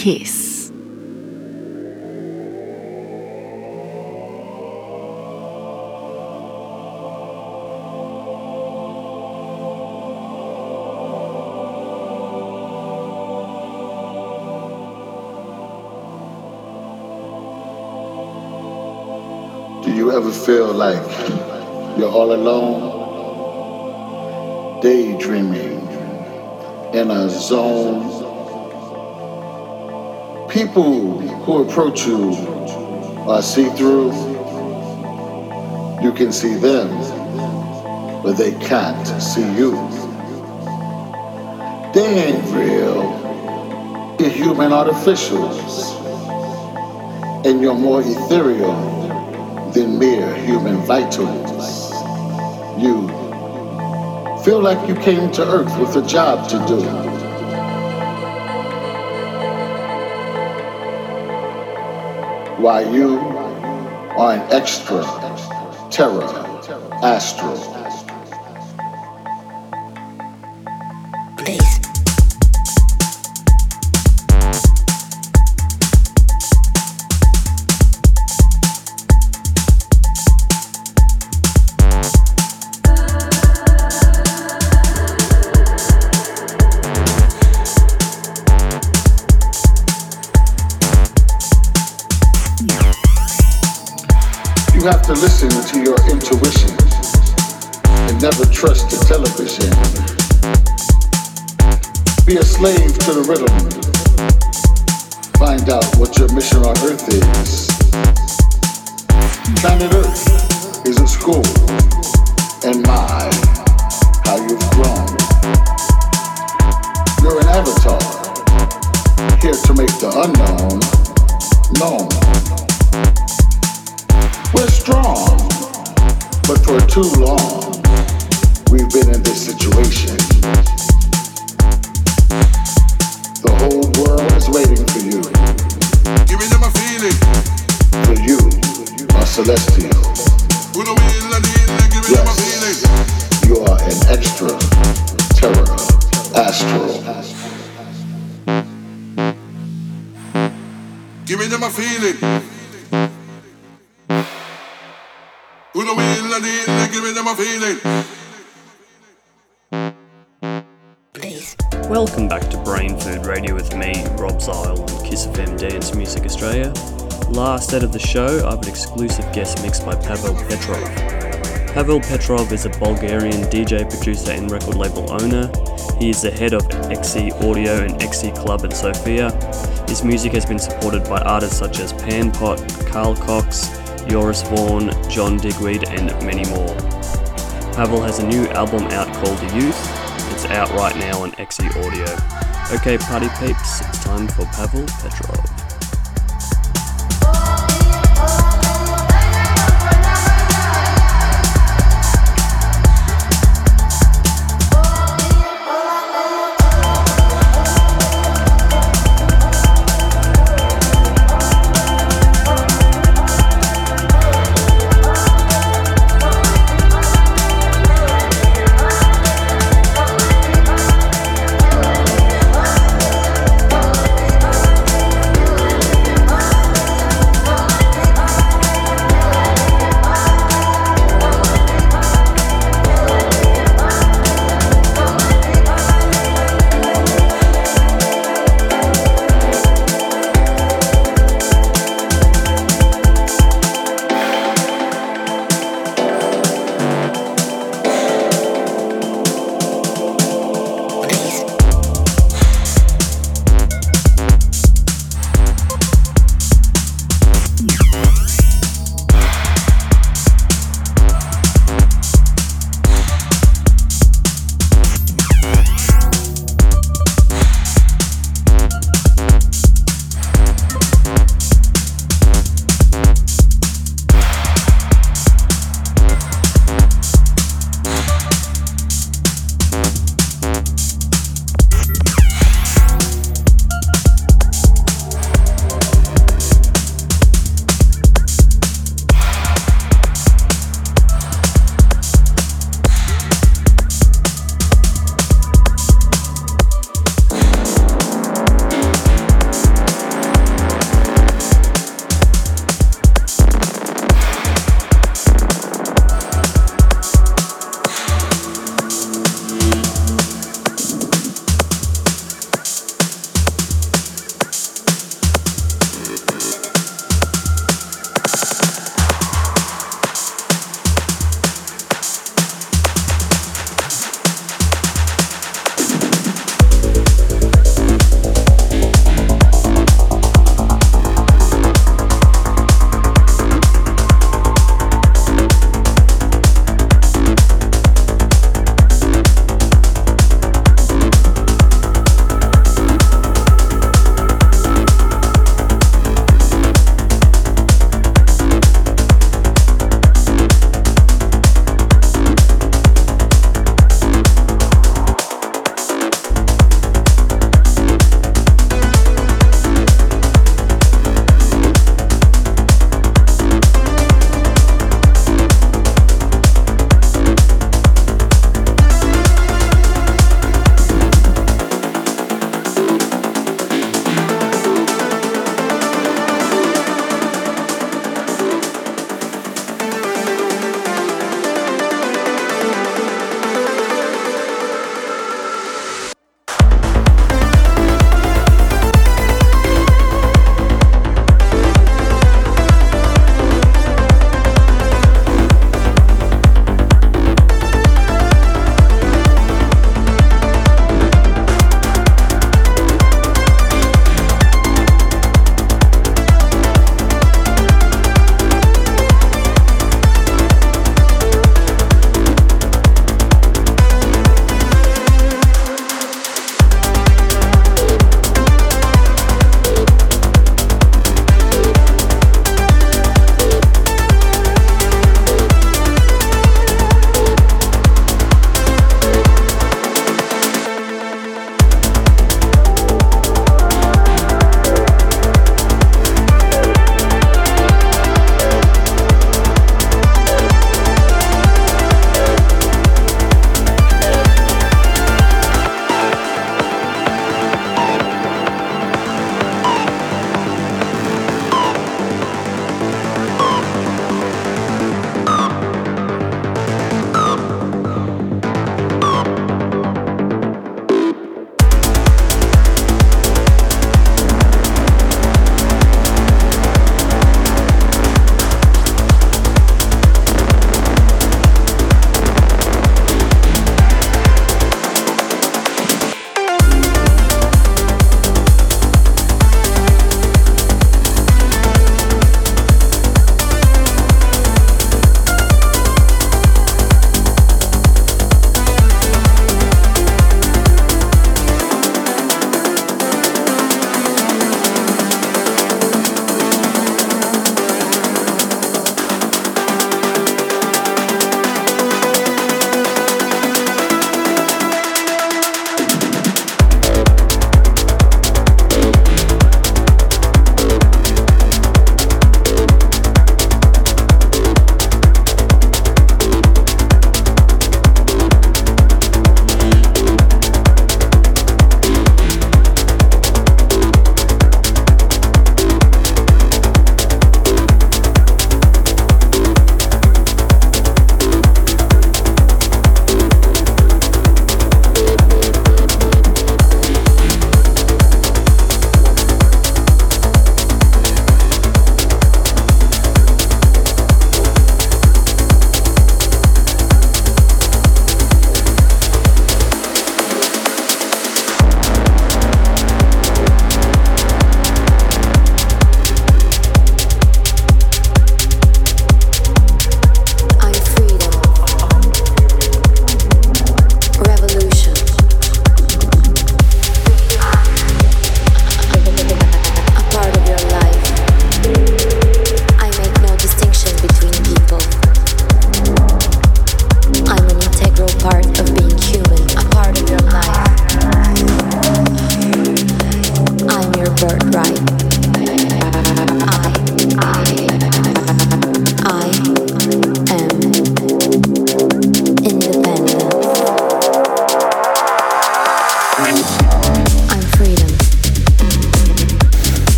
Kiss. Do you ever feel like you're all alone? Daydreaming in a zone. People who approach you uh, are see through. You can see them, but they can't see you. They ain't real. You're human artificials. And you're more ethereal than mere human vitals. You feel like you came to Earth with a job to do. Why you are an extra terror astral. An exclusive guest mix by Pavel Petrov. Pavel Petrov is a Bulgarian DJ, producer, and record label owner. He is the head of EXE Audio and EXE Club in Sofia. His music has been supported by artists such as Pan Panpot, Carl Cox, Joris Voorn, John Digweed, and many more. Pavel has a new album out called The Youth. It's out right now on EXE Audio. Okay, party peeps, it's time for Pavel Petrov.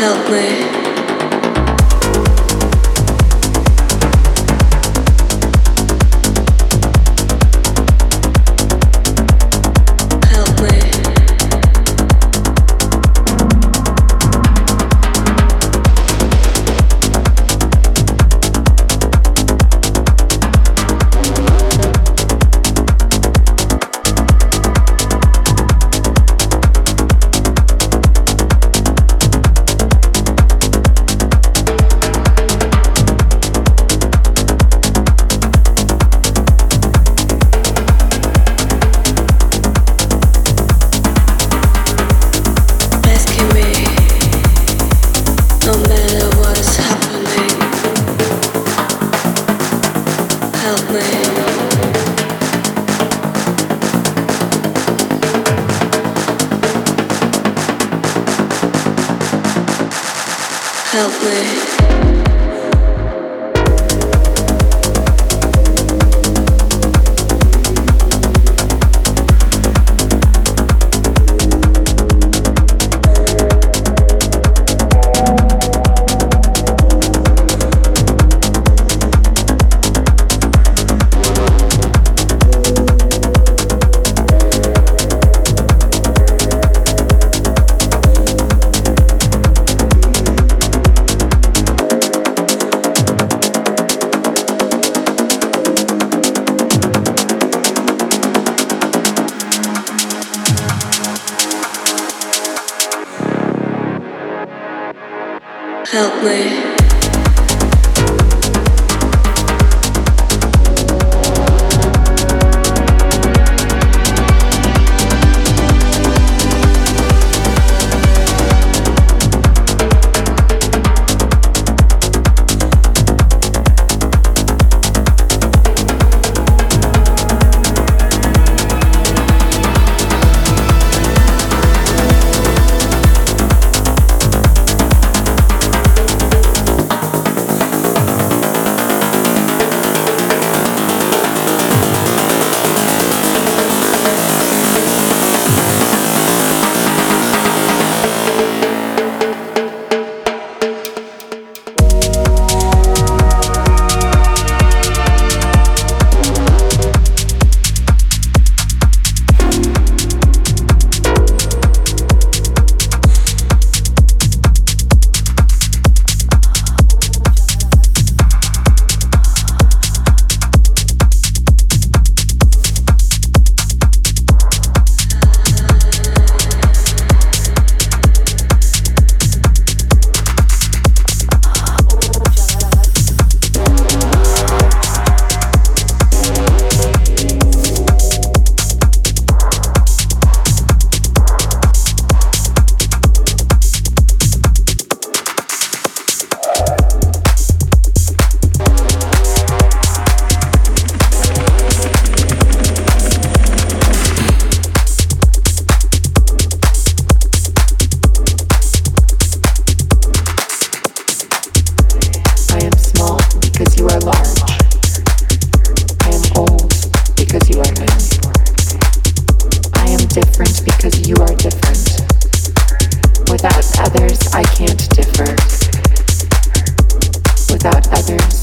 help me. help me. others I can't differ. Without others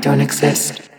don't exist.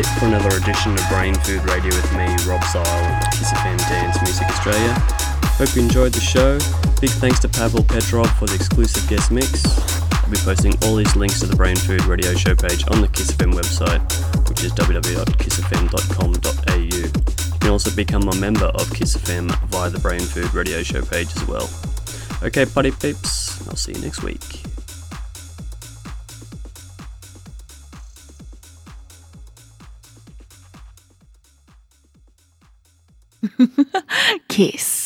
It for another edition of Brain Food Radio with me, Rob Zile, on Kiss FM Dance Music Australia. Hope you enjoyed the show. Big thanks to Pavel Petrov for the exclusive guest mix. I'll be posting all these links to the Brain Food Radio show page on the Kiss FM website, which is www.kissfm.com.au. You can also become a member of Kiss FM via the Brain Food Radio show page as well. Okay, buddy peeps, I'll see you next week. Kiss.